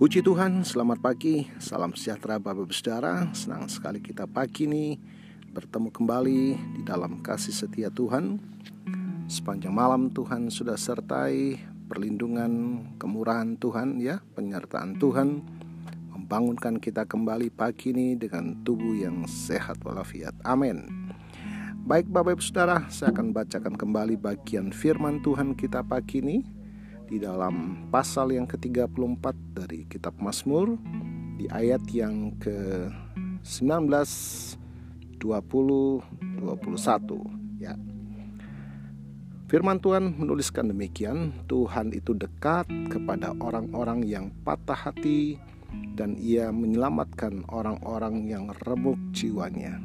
Puji Tuhan, selamat pagi, salam sejahtera Bapak Saudara. Senang sekali kita pagi ini bertemu kembali di dalam kasih setia Tuhan. Sepanjang malam Tuhan sudah sertai perlindungan, kemurahan Tuhan ya, penyertaan Tuhan membangunkan kita kembali pagi ini dengan tubuh yang sehat walafiat. Amin. Baik Bapak Ibu Saudara, saya akan bacakan kembali bagian firman Tuhan kita pagi ini di dalam pasal yang ke-34 dari kitab Mazmur di ayat yang ke-19 20 21 ya. Firman Tuhan menuliskan demikian, Tuhan itu dekat kepada orang-orang yang patah hati dan ia menyelamatkan orang-orang yang remuk jiwanya.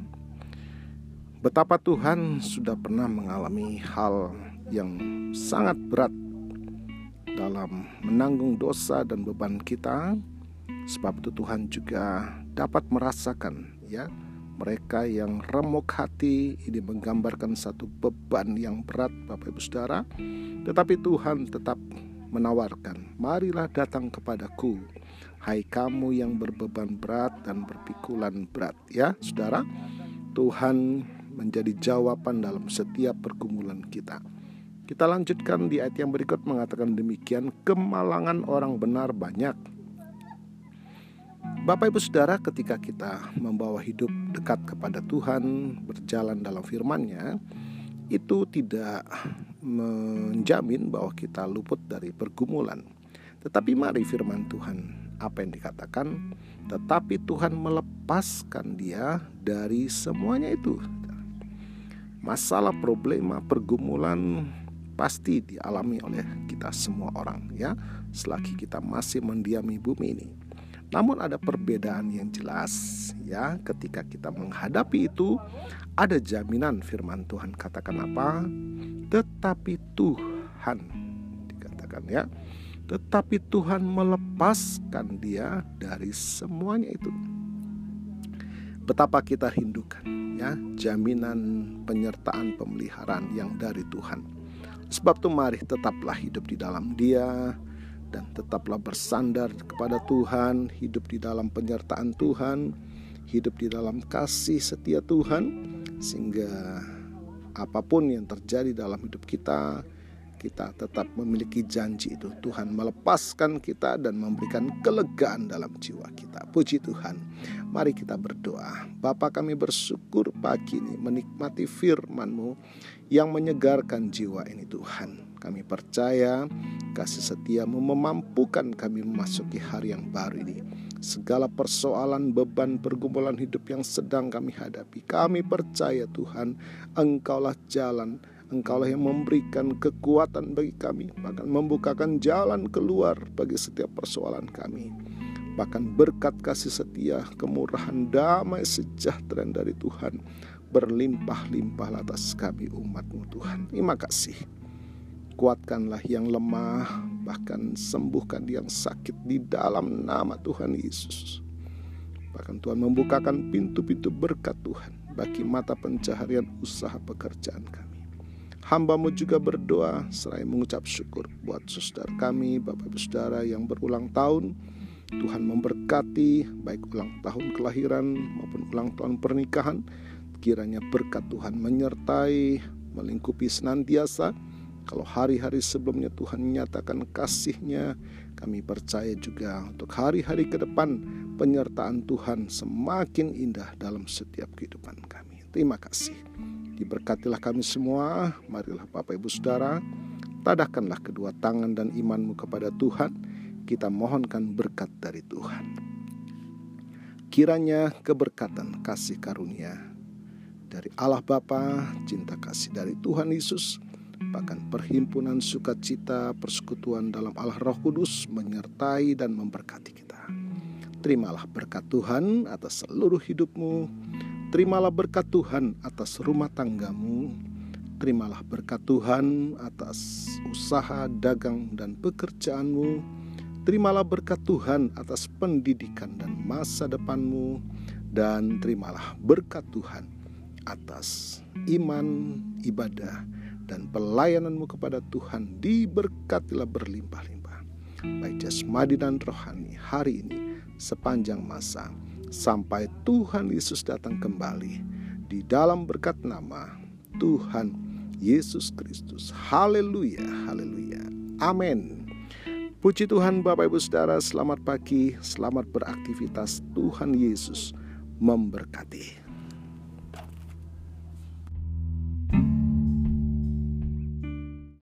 Betapa Tuhan sudah pernah mengalami hal yang sangat berat dalam menanggung dosa dan beban kita. Sebab itu Tuhan juga dapat merasakan ya mereka yang remuk hati ini menggambarkan satu beban yang berat Bapak Ibu Saudara. Tetapi Tuhan tetap menawarkan, marilah datang kepadaku. Hai kamu yang berbeban berat dan berpikulan berat ya Saudara. Tuhan menjadi jawaban dalam setiap pergumulan kita. Kita lanjutkan di ayat yang berikut mengatakan demikian, kemalangan orang benar banyak. Bapak Ibu Saudara, ketika kita membawa hidup dekat kepada Tuhan, berjalan dalam firman-Nya, itu tidak menjamin bahwa kita luput dari pergumulan. Tetapi mari firman Tuhan, apa yang dikatakan, tetapi Tuhan melepaskan dia dari semuanya itu. Masalah, problema, pergumulan, pasti dialami oleh kita semua orang ya selagi kita masih mendiami bumi ini. Namun ada perbedaan yang jelas ya ketika kita menghadapi itu ada jaminan firman Tuhan katakan apa? Tetapi Tuhan dikatakan ya. Tetapi Tuhan melepaskan dia dari semuanya itu. Betapa kita rindukan ya jaminan penyertaan pemeliharaan yang dari Tuhan Sebab itu mari tetaplah hidup di dalam dia dan tetaplah bersandar kepada Tuhan, hidup di dalam penyertaan Tuhan, hidup di dalam kasih setia Tuhan sehingga apa pun yang terjadi dalam hidup kita kita tetap memiliki janji itu. Tuhan melepaskan kita dan memberikan kelegaan dalam jiwa kita. Puji Tuhan. Mari kita berdoa. Bapa kami bersyukur pagi ini menikmati firman-Mu yang menyegarkan jiwa ini Tuhan. Kami percaya kasih setiamu memampukan kami memasuki hari yang baru ini. Segala persoalan beban pergumulan hidup yang sedang kami hadapi kami percaya Tuhan Engkaulah jalan Engkaulah yang memberikan kekuatan bagi kami, bahkan membukakan jalan keluar bagi setiap persoalan kami. Bahkan berkat kasih setia, kemurahan, damai, sejahtera dari Tuhan berlimpah-limpah atas kami umatmu Tuhan. Terima kasih. Kuatkanlah yang lemah, bahkan sembuhkan yang sakit di dalam nama Tuhan Yesus. Bahkan Tuhan membukakan pintu-pintu berkat Tuhan bagi mata pencaharian usaha pekerjaan kami. Hambamu juga berdoa seraya mengucap syukur buat saudara kami, Bapak Ibu Saudara yang berulang tahun. Tuhan memberkati baik ulang tahun kelahiran maupun ulang tahun pernikahan. Kiranya berkat Tuhan menyertai, melingkupi senantiasa. Kalau hari-hari sebelumnya Tuhan menyatakan kasihnya, kami percaya juga untuk hari-hari ke depan penyertaan Tuhan semakin indah dalam setiap kehidupan kami. Terima kasih. Diberkatilah kami semua, marilah Bapak Ibu Saudara, tadahkanlah kedua tangan dan imanmu kepada Tuhan, kita mohonkan berkat dari Tuhan. Kiranya keberkatan kasih karunia dari Allah Bapa, cinta kasih dari Tuhan Yesus, bahkan perhimpunan sukacita persekutuan dalam Allah Roh Kudus menyertai dan memberkati kita. Terimalah berkat Tuhan atas seluruh hidupmu, Terimalah berkat Tuhan atas rumah tanggamu. Terimalah berkat Tuhan atas usaha, dagang, dan pekerjaanmu. Terimalah berkat Tuhan atas pendidikan dan masa depanmu. Dan terimalah berkat Tuhan atas iman, ibadah, dan pelayananmu kepada Tuhan diberkatilah berlimpah-limpah. baik jasmani dan rohani hari ini sepanjang masa sampai Tuhan Yesus datang kembali di dalam berkat nama Tuhan Yesus Kristus. Haleluya, haleluya. Amin. Puji Tuhan Bapak Ibu Saudara, selamat pagi, selamat beraktivitas. Tuhan Yesus memberkati.